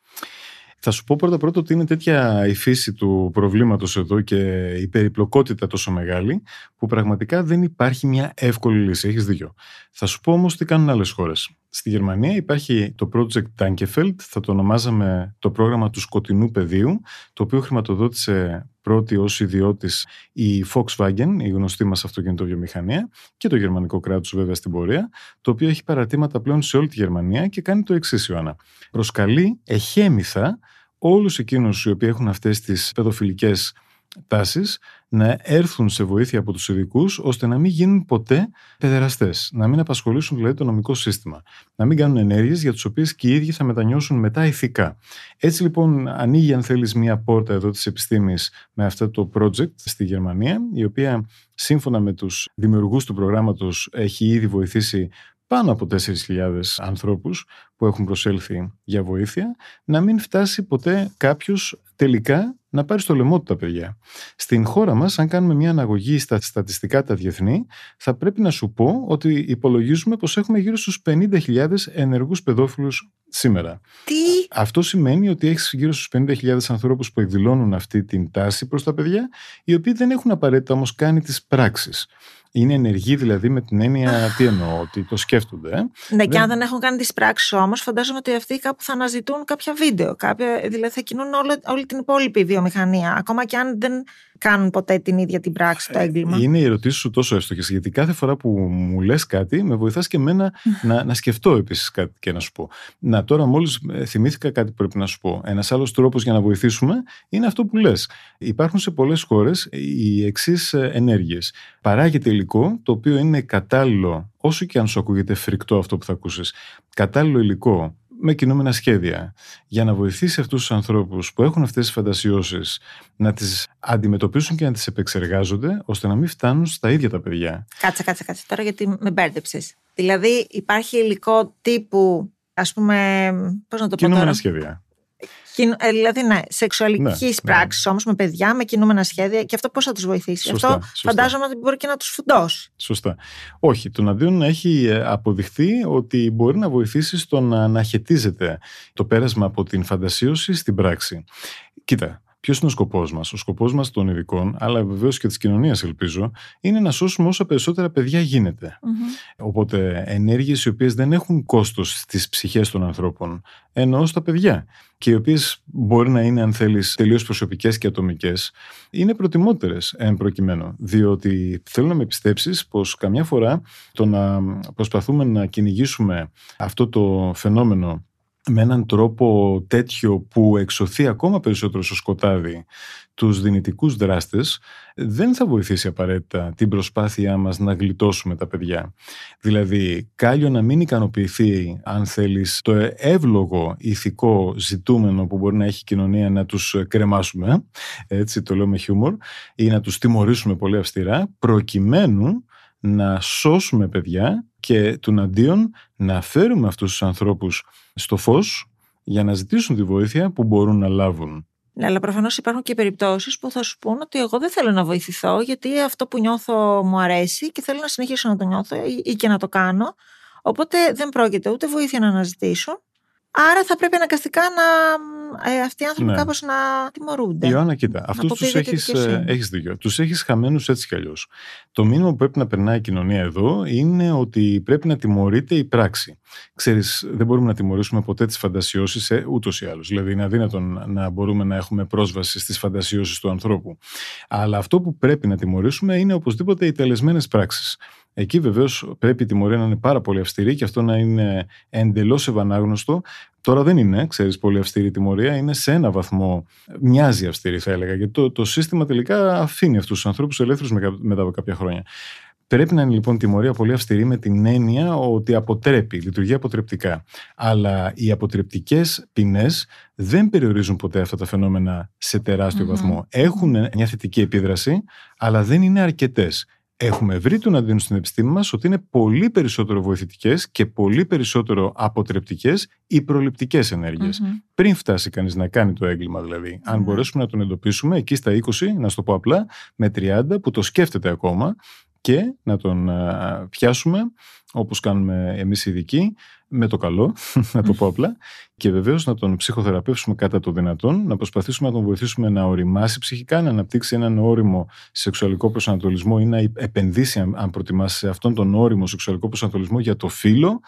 Θα σου πω πρώτα πρώτα ότι είναι τέτοια η φύση του προβλήματος εδώ και η περιπλοκότητα τόσο μεγάλη που πραγματικά δεν υπάρχει μια εύκολη λύση. Έχεις δίκιο. Θα σου πω όμως τι κάνουν άλλες χώρες. Στη Γερμανία υπάρχει το project Tankefeld, θα το ονομάζαμε το πρόγραμμα του σκοτεινού πεδίου, το οποίο χρηματοδότησε πρώτη ως ιδιώτης η Volkswagen, η γνωστή μας αυτοκινητοβιομηχανία και το γερμανικό κράτος βέβαια στην πορεία, το οποίο έχει παρατήματα πλέον σε όλη τη Γερμανία και κάνει το εξής Ιωάννα. Προσκαλεί εχέμηθα όλους εκείνους οι οποίοι έχουν αυτές τις παιδοφιλικές τάσεις να έρθουν σε βοήθεια από τους ειδικούς ώστε να μην γίνουν ποτέ παιδεραστές, να μην απασχολήσουν δηλαδή το νομικό σύστημα, να μην κάνουν ενέργειες για τις οποίες και οι ίδιοι θα μετανιώσουν μετά ηθικά. Έτσι λοιπόν ανοίγει αν θέλεις μία πόρτα εδώ της επιστήμης με αυτό το project στη Γερμανία, η οποία σύμφωνα με τους δημιουργούς του προγράμματος έχει ήδη βοηθήσει πάνω από 4.000 ανθρώπους που έχουν προσέλθει για βοήθεια, να μην φτάσει ποτέ κάποιος τελικά να πάρει στο λαιμό του τα παιδιά. Στην χώρα μας, αν κάνουμε μια αναγωγή στα στατιστικά τα διεθνή, θα πρέπει να σου πω ότι υπολογίζουμε πως έχουμε γύρω στους 50.000 ενεργούς παιδόφιλους σήμερα. Τι; Αυτό σημαίνει ότι έχεις γύρω στους 50.000 ανθρώπους που εκδηλώνουν αυτή την τάση προς τα παιδιά, οι οποίοι δεν έχουν απαραίτητα όμως κάνει τις πράξεις. Είναι ενεργοί δηλαδή με την έννοια τι εννοώ, ότι το σκέφτονται. Ε. Ναι, και αν δεν έχουν κάνει τις πράξεις όμως, φαντάζομαι ότι αυτοί κάπου θα αναζητούν κάποια βίντεο. Κάποια, δηλαδή θα κινούν όλη, όλη την υπόλοιπη βιομηχανία. Ακόμα και αν δεν κάνουν ποτέ την ίδια την πράξη, το ε, έγκλημα. Είναι οι ερωτήσεις σου τόσο εύστοχες. Γιατί κάθε φορά που μου λες κάτι, με βοηθάς και εμένα να, να σκεφτώ επίσης κάτι και να σου πω. Να, τώρα μόλις ε, θυμήθηκα κάτι που πρέπει να σου πω. Ένας άλλος τρόπος για να βοηθήσουμε είναι αυτό που λες. Υπάρχουν σε πολλές χώρες οι εξής ενέργειες. Παράγεται υλικό το οποίο είναι κατάλληλο, όσο και αν σου ακούγεται φρικτό αυτό που θα ακούσεις, κατάλληλο υλικό με κινούμενα σχέδια για να βοηθήσει αυτούς τους ανθρώπους που έχουν αυτές τις φαντασιώσεις να τις αντιμετωπίσουν και να τις επεξεργάζονται ώστε να μην φτάνουν στα ίδια τα παιδιά. Κάτσε, κάτσε, κάτσε τώρα γιατί με μπέρδεψες. Δηλαδή υπάρχει υλικό τύπου ας πούμε, πώς να το πω τώρα; σχέδια. Ε, δηλαδή, ναι, σεξουαλικής ναι, πράξης ναι. όμως με παιδιά, με κινούμενα σχέδια και αυτό πώς θα τους βοηθήσει. Σωστά, αυτό σωστά. φαντάζομαι ότι μπορεί και να τους φουντώσει. Σωστά. Όχι, τον αντίον έχει ε, αποδειχθεί ότι μπορεί να βοηθήσει στο να αναχαιτίζεται το πέρασμα από την φαντασίωση στην πράξη. Κοίτα, Ποιος είναι ο σκοπός μας; Ο σκοπός μας των ειδικών, αλλά βεβαίως και της κοινωνίας, ελπίζω, είναι να σώσουμε όσο περισσότερα παιδιά γίνεται. Mm-hmm. Οπότε, ενέργειες οι οποίες δεν έχουν κόστος στις ψυχές των ανθρώπων, εννοώ στα παιδιά, και οι οποίες μπορεί να είναι, αν θέλεις, τελείως προσωπικές και ατομικές, είναι προτιμότερες εν προκειμένου. Διότι θέλω να με πιστέψεις πως καμιά φορά το να προσπαθούμε να κυνηγήσουμε αυτό το φαινόμενο με έναν τρόπο τέτοιο που εξωθεί ακόμα περισσότερο στο σκοτάδι τους δυνητικούς δράστες δεν θα βοηθήσει απαραίτητα την προσπάθειά μας να γλιτώσουμε τα παιδιά. Δηλαδή, κάλιο να μην ικανοποιηθεί, αν θέλεις, το εύλογο ηθικό ζητούμενο που μπορεί να έχει η κοινωνία να τους κρεμάσουμε, έτσι το λέω με χιούμορ, ή να τους τιμωρήσουμε πολύ αυστηρά, προκειμένου να σώσουμε παιδιά και του αντίον να φέρουμε αυτούς τους ανθρώπους στο φως για να ζητήσουν τη βοήθεια που μπορούν να λάβουν. Ναι, αλλά προφανώς υπάρχουν και περιπτώσεις που θα σου πούν ότι εγώ δεν θέλω να βοηθηθώ, γιατί αυτό που νιώθω μου αρέσει και θέλω να συνεχίσω να το νιώθω ή και να το κάνω. Οπότε δεν πρόκειται ούτε βοήθεια να αναζητήσουν, Άρα θα πρέπει αναγκαστικά να ε, αυτοί οι άνθρωποι ναι. κάπως να τιμωρούνται. Ιωάννα, κοίτα, αυτούς τους έχεις ε, έχεις δίκιο. Τους έχεις χαμένους έτσι κι αλλιώς. Το μήνυμα που πρέπει να περνάει η κοινωνία εδώ είναι ότι πρέπει να τιμωρείται η πράξη. Ξέρεις, δεν μπορούμε να τιμωρήσουμε ποτέ τις φαντασιώσεις ε, ούτως ή άλλως. Δηλαδή, είναι αδύνατο να μπορούμε να έχουμε πρόσβαση στις φαντασιώσεις του ανθρώπου. Αλλά αυτό που πρέπει να τιμωρήσουμε είναι οπωσδήποτε οι τελεσμένες πράξεις. Εκεί βεβαίως πρέπει η τιμωρία να είναι πάρα πολύ αυστηρή και αυτό να είναι εντελώς ευανάγνωστο. Τώρα δεν είναι, ξέρεις, πολύ αυστηρή τιμωρία. Είναι σε ένα βαθμό, μοιάζει αυστηρή, θα έλεγα. Γιατί το, το σύστημα τελικά αφήνει αυτούς τους ανθρώπους ελεύθερους μετά από κάποια χρόνια. Πρέπει να είναι λοιπόν τιμωρία πολύ αυστηρή με την έννοια ότι αποτρέπει, λειτουργεί αποτρεπτικά. Αλλά οι αποτρεπτικές ποινές δεν περιορίζουν ποτέ αυτά τα φαινόμενα σε τεράστιο βαθμό. Έχουν μια θετική επίδραση, αλλά δεν είναι αρκετές έχουμε βρει τον αντίον στην επιστήμη μας ότι είναι πολύ περισσότερο βοηθητικές και πολύ περισσότερο αποτρεπτικές οι προληπτικές Πριν φτάσει κανείς να κάνει το έγκλημα δηλαδή. Αν μπορέσουμε να τον εντοπίσουμε εκεί στα 20, να στο πω απλά, με 30 που το σκέφτεται ακόμα και να τον πιάσουμε όπως κάνουμε εμείς οι ειδικοί με το καλό, να το πω απλά, και βεβαίως να τον ψυχοθεραπεύσουμε κατά το δυνατόν, να προσπαθήσουμε να τον βοηθήσουμε να οριμάσει ψυχικά, να αναπτύξει έναν όριμο σεξουαλικό προσανατολισμό ή να επενδύσει, αν προτιμάσει, σε αυτόν τον όριμο σεξουαλικό προσανατολισμό για το φύλλο,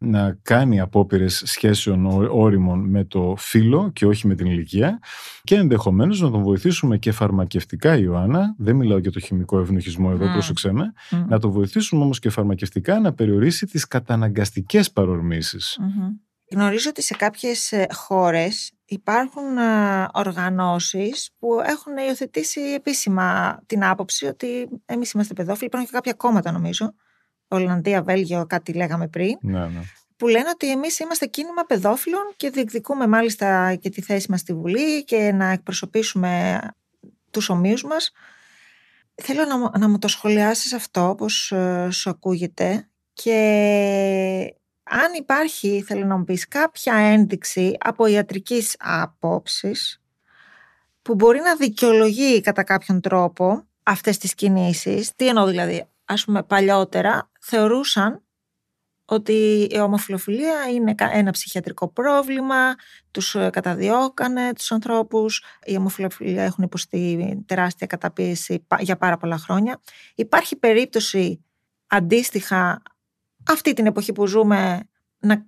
να κάνει απόπειρες σχέσεων όριμων με το φύλλο και όχι με την ηλικία, και ενδεχομένως να τον βοηθήσουμε και φαρμακευτικά, Ιωάννα, δεν μιλάω για το χημικό ευνοχισμό εδώ, mm. πρόσεξε με, να τον βοηθήσουμε όμως και φαρμακευτικά να περιορίσει τις καταναγκαστικές παρορμήσεις. Γνωρίζω ότι σε κάποιες ε, χώρες υπάρχουν ε, οργανώσεις που έχουν υιοθετήσει επίσημα την άποψη ότι εμείς είμαστε παιδόφιλοι. Υπάρχουν και κάποια κόμματα νομίζω. Ολλανδία, Βέλγιο, κάτι λέγαμε πριν. Ναι, ναι. Που λένε ότι εμείς είμαστε κίνημα παιδόφιλων και διεκδικούμε μάλιστα και τη θέση μας στη Βουλή και να εκπροσωπήσουμε τους ομοίους μας. Θέλω να, να μου το σχολιάσεις αυτό, όπως ε, σου ακούγεται και αν υπάρχει, θέλω να μου πεις, κάποια ένδειξη από ιατρικής απόψης που μπορεί να δικαιολογεί κατά κάποιον τρόπο αυτές τις κινήσεις. Τι εννοώ δηλαδή, ας πούμε παλιότερα θεωρούσαν ότι η ομοφιλοφιλία είναι ένα ψυχιατρικό πρόβλημα, τους ε, καταδιώκανε τους ανθρώπους, η ομοφιλοφιλία έχουν υποστεί τεράστια καταπίεση για πάρα πολλά χρόνια. Υπάρχει περίπτωση αντίστοιχα αυτή την εποχή που ζούμε να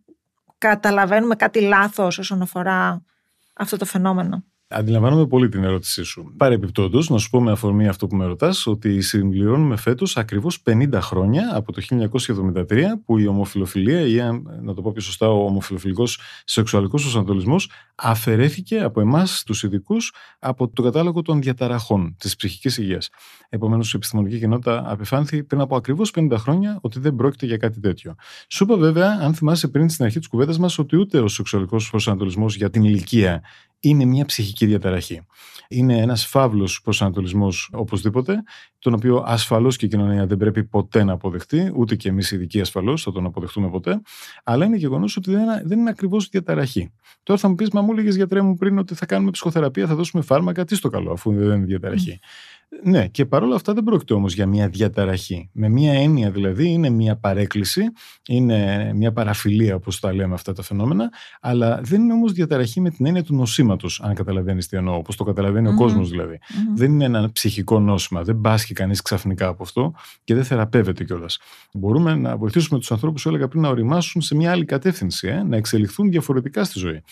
καταλαβαίνουμε κάτι λάθος όσον αφορά αυτό το φαινόμενο. Αντιλαμβάνομαι πολύ την ερώτησή σου. Παρεπιπτόντω, να σου πω με αφορμή αυτό που με ρωτάς, ότι συμπληρώνουμε φέτος ακριβώς 50 χρόνια από το 1973 που η ομοφιλοφιλία, ή να το πω πιο σωστά, ο ομοφιλοφιλικός σεξουαλικός προσανατολισμός αφαιρέθηκε από εμάς, τους ειδικούς, από το κατάλογο των διαταραχών της ψυχικής υγείας. Επομένως, η επιστημονική κοινότητα απεφάνθη πριν από ακριβώς 50 χρόνια ότι δεν πρόκειται για κάτι τέτοιο. Σου είπα βέβαια, αν θυμάσαι πριν στην αρχή της κουβέντας μας, ότι ούτε ο σεξουαλικός προσανατολισμός για την ηλικία είναι μια ψυχική διαταραχή. Είναι ένας φαύλος προσανατολισμός οπωσδήποτε, τον οποίο ασφαλώς και η κοινωνία δεν πρέπει ποτέ να αποδεχτεί, ούτε και εμείς οι ειδικοί ασφαλώς θα τον αποδεχτούμε ποτέ, αλλά είναι γεγονός ότι δεν, δεν είναι ακριβώς διαταραχή. Τώρα θα μου πεις, μα μου έλεγες γιατρέ μου πριν ότι θα κάνουμε ψυχοθεραπεία, θα δώσουμε φάρμακα, τι στο καλό, αφού δεν είναι διαταραχή. Ναι, και παρόλα αυτά δεν πρόκειται όμως για μια διαταραχή. Με μια έννοια δηλαδή είναι μια παρέκκληση, είναι μια παραφιλία όπως τα λέμε αυτά τα φαινόμενα, αλλά δεν είναι όμως διαταραχή με την έννοια του νοσήματος, αν καταλαβαίνεις τι εννοώ, όπως το καταλαβαίνει ο κόσμος δηλαδή. Δεν είναι ένα ψυχικό νόσημα, δεν πάσχει κανείς ξαφνικά από αυτό και δεν θεραπεύεται κιόλας. Μπορούμε να βοηθήσουμε τους ανθρώπους, έλεγα πριν, να οριμάσουν σε μια άλλη κατεύθυνση, ε, να εξελιχθούν διαφορετικά στη ζωή.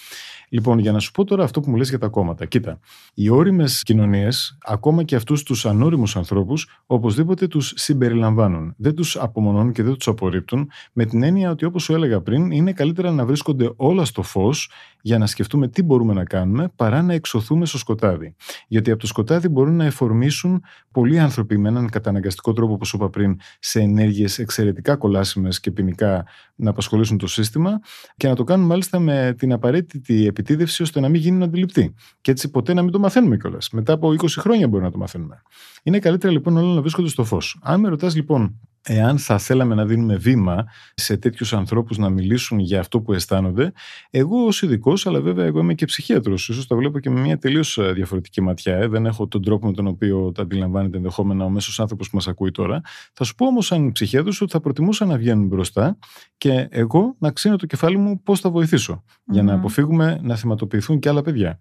Λοιπόν, για να σου πω τώρα αυτό που μου λες για τα κόμματα. Κοίτα, οι όριμες κοινωνίες, ακόμα και αυτούς τους ανώριμους ανθρώπους, οπωσδήποτε τους συμπεριλαμβάνουν. Δεν τους απομονώνουν και δεν τους απορρίπτουν, με την έννοια ότι όπως σου έλεγα πριν, είναι καλύτερα να βρίσκονται όλα στο φως για να σκεφτούμε τι μπορούμε να κάνουμε, παρά να εξωθούμε στο σκοτάδι. Γιατί από το σκοτάδι μπορούν να εφορμήσουν πολλοί άνθρωποι με έναν καταναγκαστικό τρόπο, όπως είπα πριν, σε ενέργειες εξαιρετικά κολάσιμες και ποινικά να απασχολήσουν το σύστημα και να το κάνουν μάλιστα με την απαραίτητη επιτίδευση ώστε να μην γίνουν αντιληπτοί. Και έτσι ποτέ να μην το μαθαίνουμε κιόλας. Μετά από 20 χρόνια μπορεί να το μαθαίνουμε. Είναι καλύτερα λοιπόν όλα να βρίσκονται στο φως. Αν με ρωτάς λοιπόν εάν θα θέλαμε να δίνουμε βήμα σε τέτοιους ανθρώπους να μιλήσουν για αυτό που αισθάνονται, εγώ ως ειδικός, αλλά βέβαια εγώ είμαι και ψυχίατρος, ίσως τα βλέπω και με μια τελείως ε, διαφορετική ματιά. Ε. Δεν έχω τον τρόπο με τον οποίο τα αντιλαμβάνεται ενδεχόμενα ο μέσος άνθρωπος που μας ακούει τώρα. Θα σου πω όμως, σαν ψυχίατρος, ότι θα προτιμούσα να βγαίνουν μπροστά και εγώ να ξύνω το κεφάλι μου πώς θα βοηθήσω, για να αποφύγουμε να θυματοποιηθούν και άλλα παιδιά.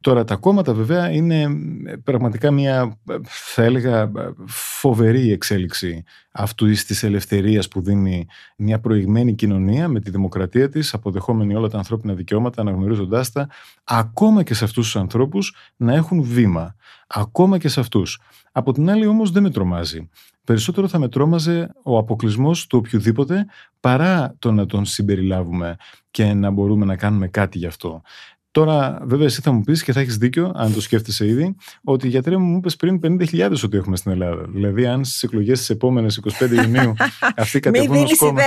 Τώρα, τα κόμματα βέβαια είναι ε, πραγματικά μια, θα έλεγα, φοβερή εξέλιξη αυτού της ελευθερίας που δίνει μια προηγμένη κοινωνία με τη δημοκρατία της, αποδεχόμενη όλα τα ανθρώπινα δικαιώματα, αναγνωρίζοντάς τα, ακόμα και σε αυτούς τους ανθρώπους να έχουν βήμα. Ακόμα και σε αυτούς. Από την άλλη, όμως, δεν με τρομάζει. Περισσότερο θα με τρόμαζε ο αποκλεισμός του οποιοδήποτε παρά το να τον συμπεριλάβουμε και να μπορούμε να κάνουμε κάτι γι' αυτό. Τώρα, βέβαια, εσύ θα μου πεις και θα έχεις δίκιο, αν το σκέφτεσαι ήδη, ότι γιατρέ μου μου είπες πριν 50.000 ότι έχουμε στην Ελλάδα. Δηλαδή, αν στις εκλογές της επόμενε 25 Ιουνίου αυτοί κατεβούν ω κόμμα.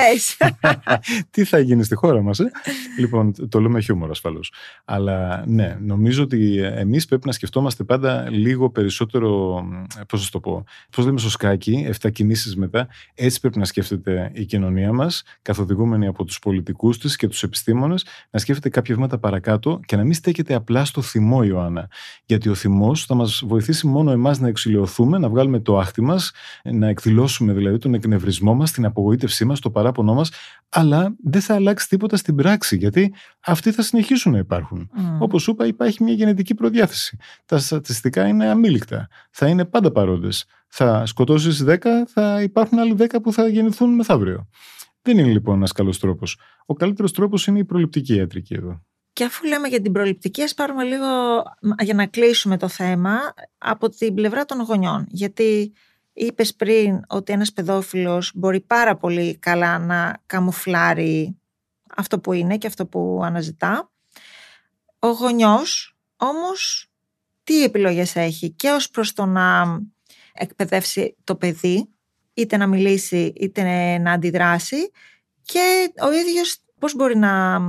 Τι θα γίνει στη χώρα μας, ε; Λοιπόν, το λέμε χιούμορ ασφαλώς. Αλλά ναι, νομίζω ότι εμείς πρέπει να σκεφτόμαστε πάντα λίγο περισσότερο. Πώς θα το πω. Πώς λέμε στο σκάκι, 7 κινήσεις μετά. Έτσι πρέπει να σκέφτεται η κοινωνία μας, καθοδηγούμενη από τους πολιτικούς της και τους επιστήμονες, να σκέφτεται κάποια βήματα παρακάτω και να μην στέκεται απλά στο θυμό, Ιωάννα. Γιατί ο θυμός θα μας βοηθήσει μόνο εμάς να εξηλαιωθούμε, να βγάλουμε το άχτι μας, να εκδηλώσουμε δηλαδή τον εκνευρισμό μας, την απογοήτευσή μας, το παράπονό μας, αλλά δεν θα αλλάξει τίποτα στην πράξη, γιατί αυτοί θα συνεχίσουν να υπάρχουν. Mm. Όπως σου είπα, υπάρχει μια γενετική προδιάθεση. Τα στατιστικά είναι αμήλικτα. Θα είναι πάντα παρόντες. Θα σκοτώσεις 10, θα υπάρχουν άλλοι 10 που θα γεννηθούν μεθαύριο. Δεν είναι λοιπόν ένας καλός τρόπος. Ο καλύτερος τρόπος είναι η προληπτική ιατρική εδώ. Και αφού λέμε για την προληπτική, ας πάρουμε λίγο για να κλείσουμε το θέμα από την πλευρά των γονιών. Γιατί είπες πριν ότι ένας παιδόφιλος μπορεί πάρα πολύ καλά να καμουφλάρει αυτό που είναι και αυτό που αναζητά. Ο γονιός όμως τι επιλογές έχει; Και ως προς το να εκπαιδεύσει το παιδί, είτε να μιλήσει είτε να αντιδράσει και ο ίδιος πώς μπορεί να,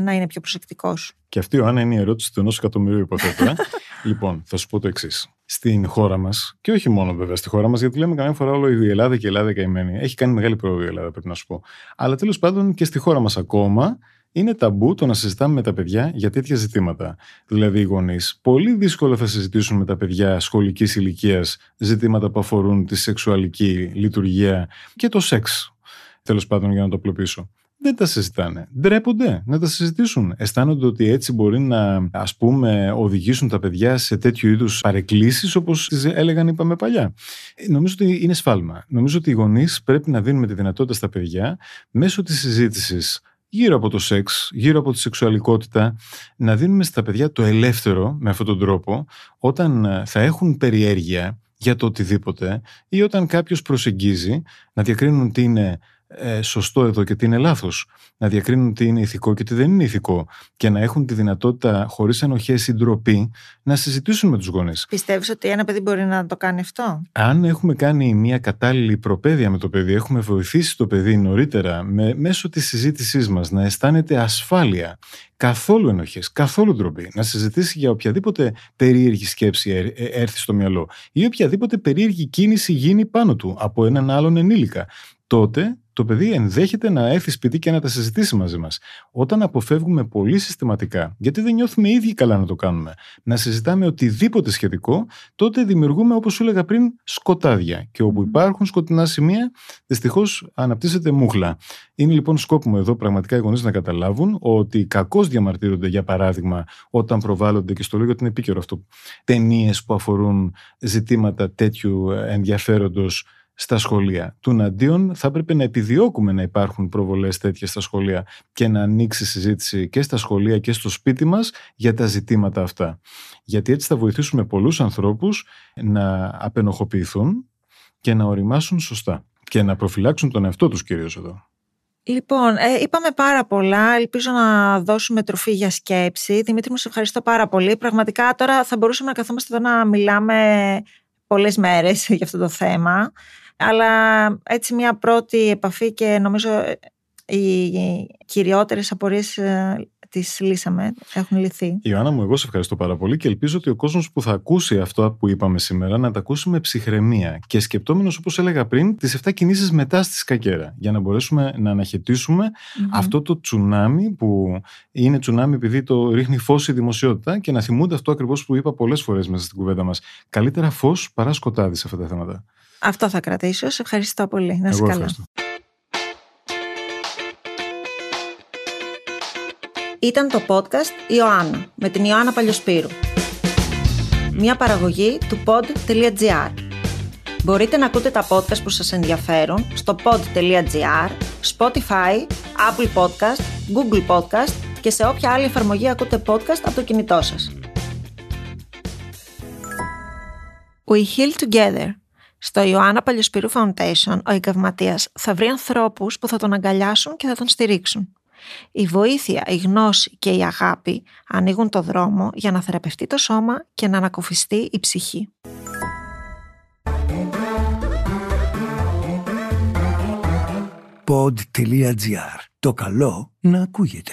να είναι πιο προσεκτικός; Και αυτή, Άννα, είναι η ερώτηση του ενός εκατομμυρίου, υποθέτω. Ε. λοιπόν, θα σου πω το εξής. Στην χώρα μας, και όχι μόνο βέβαια στη χώρα μας, γιατί λέμε καμιά φορά όλο η Ελλάδα και η Ελλάδα καημένη. Έχει κάνει μεγάλη πρόοδο η Ελλάδα, πρέπει να σου πω. Αλλά τέλος πάντων και στη χώρα μας ακόμα είναι ταμπού το να συζητάμε με τα παιδιά για τέτοια ζητήματα. Δηλαδή, οι γονείς πολύ δύσκολα θα συζητήσουν με τα παιδιά σχολικής ηλικίας ζητήματα που αφορούν τη σεξουαλική λειτουργία και το σεξ. Τέλος πάντων, για να το απλοποιήσω δεν τα συζητάνε. Ντρέπονται να τα συζητήσουν. Αισθάνονται ότι έτσι μπορεί να ας πούμε οδηγήσουν τα παιδιά σε τέτοιου είδους παρεκκλήσεις όπως τις έλεγαν είπαμε παλιά. Νομίζω ότι είναι σφάλμα. Νομίζω ότι οι γονείς πρέπει να δίνουμε τη δυνατότητα στα παιδιά μέσω της συζήτησης γύρω από το σεξ, γύρω από τη σεξουαλικότητα, να δίνουμε στα παιδιά το ελεύθερο με αυτόν τον τρόπο όταν θα έχουν περιέργεια για το οτιδήποτε ή όταν κάποιος προσεγγίζει να διακρίνουν τι είναι ε, σωστό εδώ και τι είναι λάθος. Να διακρίνουν τι είναι ηθικό και τι δεν είναι ηθικό. Και να έχουν τη δυνατότητα, χωρίς ενοχές ή ντροπή, να συζητήσουν με τους γονείς. Πιστεύεις ότι ένα παιδί μπορεί να το κάνει αυτό; Αν έχουμε κάνει μια κατάλληλη προπαίδεια με το παιδί, έχουμε βοηθήσει το παιδί νωρίτερα με, μέσω της συζήτησής μας να αισθάνεται ασφάλεια, καθόλου ενοχές, καθόλου ντροπή, να συζητήσει για οποιαδήποτε περίεργη σκέψη έρθει στο μυαλό ή οποιαδήποτε περίεργη κίνηση γίνει πάνω του από έναν άλλον ενήλικα τότε το παιδί ενδέχεται να έρθει σπίτι και να τα συζητήσει μαζί μας. Όταν αποφεύγουμε πολύ συστηματικά, γιατί δεν νιώθουμε οι ίδιοι καλά να το κάνουμε, να συζητάμε οτιδήποτε σχετικό, τότε δημιουργούμε, όπως σου έλεγα πριν, σκοτάδια. Και όπου υπάρχουν σκοτεινά σημεία, δυστυχώς αναπτύσσεται μούχλα. Είναι λοιπόν σκόπιμο εδώ πραγματικά οι γονείς να καταλάβουν ότι κακώς διαμαρτύρονται, για παράδειγμα, όταν προβάλλονται, και στο λέω γιατί είναι επίκαιρο αυτό, ταινίες που αφορούν ζητήματα τέτοιου ενδιαφέροντος στα σχολεία. Του αντίον θα έπρεπε να επιδιώκουμε να υπάρχουν προβολές τέτοιες στα σχολεία και να ανοίξει συζήτηση και στα σχολεία και στο σπίτι μας για τα ζητήματα αυτά. Γιατί έτσι θα βοηθήσουμε πολλούς ανθρώπους να απενοχοποιηθούν και να οριμάσουν σωστά και να προφυλάξουν τον εαυτό τους κυρίως εδώ. Λοιπόν, ε, είπαμε πάρα πολλά. Ελπίζω να δώσουμε τροφή για σκέψη. Δημήτρη, μου σε ευχαριστώ πάρα πολύ. Πραγματικά τώρα θα μπορούσαμε να καθόμαστε εδώ να μιλάμε πολλές μέρες για αυτό το θέμα. Αλλά έτσι μια πρώτη επαφή και νομίζω οι κυριότερες απορίες ε, τις λύσαμε, έχουν λυθεί. Ιωάννα μου, εγώ σε ευχαριστώ πάρα πολύ και ελπίζω ότι ο κόσμος που θα ακούσει αυτό που είπαμε σήμερα να τα ακούσει με ψυχραιμία και σκεπτόμενος όπως έλεγα πριν τις 7 κινήσεις μετά στη σκακέρα για να μπορέσουμε να αναχαιτησουμε αυτό το τσουνάμι που είναι τσουνάμι επειδή το ρίχνει φως η δημοσιότητα και να θυμούνται αυτό ακριβώς που είπα πολλές φορές μέσα στην κουβέντα μας. Καλύτερα φως παρά σκοτάδι σε αυτά τα θέματα. Αυτό θα κρατήσω. Σε ευχαριστώ πολύ. Να είσαι καλά. Ήταν το podcast Ιωάννα με την Ιωάννα Παλιοσπύρου. Μια παραγωγή του pod.gr. Μπορείτε να ακούτε τα podcast που σας ενδιαφέρουν στο pod.gr, Spotify, Apple Podcast, Google Podcast και σε όποια άλλη εφαρμογή ακούτε podcast από το κινητό σας. We heal together στο Ιωάννα Παλιοσπύρου Foundation, ο εγκαυματία θα βρει ανθρώπους που θα τον αγκαλιάσουν και θα τον στηρίξουν. Η βοήθεια, η γνώση και η αγάπη ανοίγουν το δρόμο για να θεραπευτεί το σώμα και να ανακουφιστεί η ψυχή. Pod.gr. Το καλό να ακούγεται.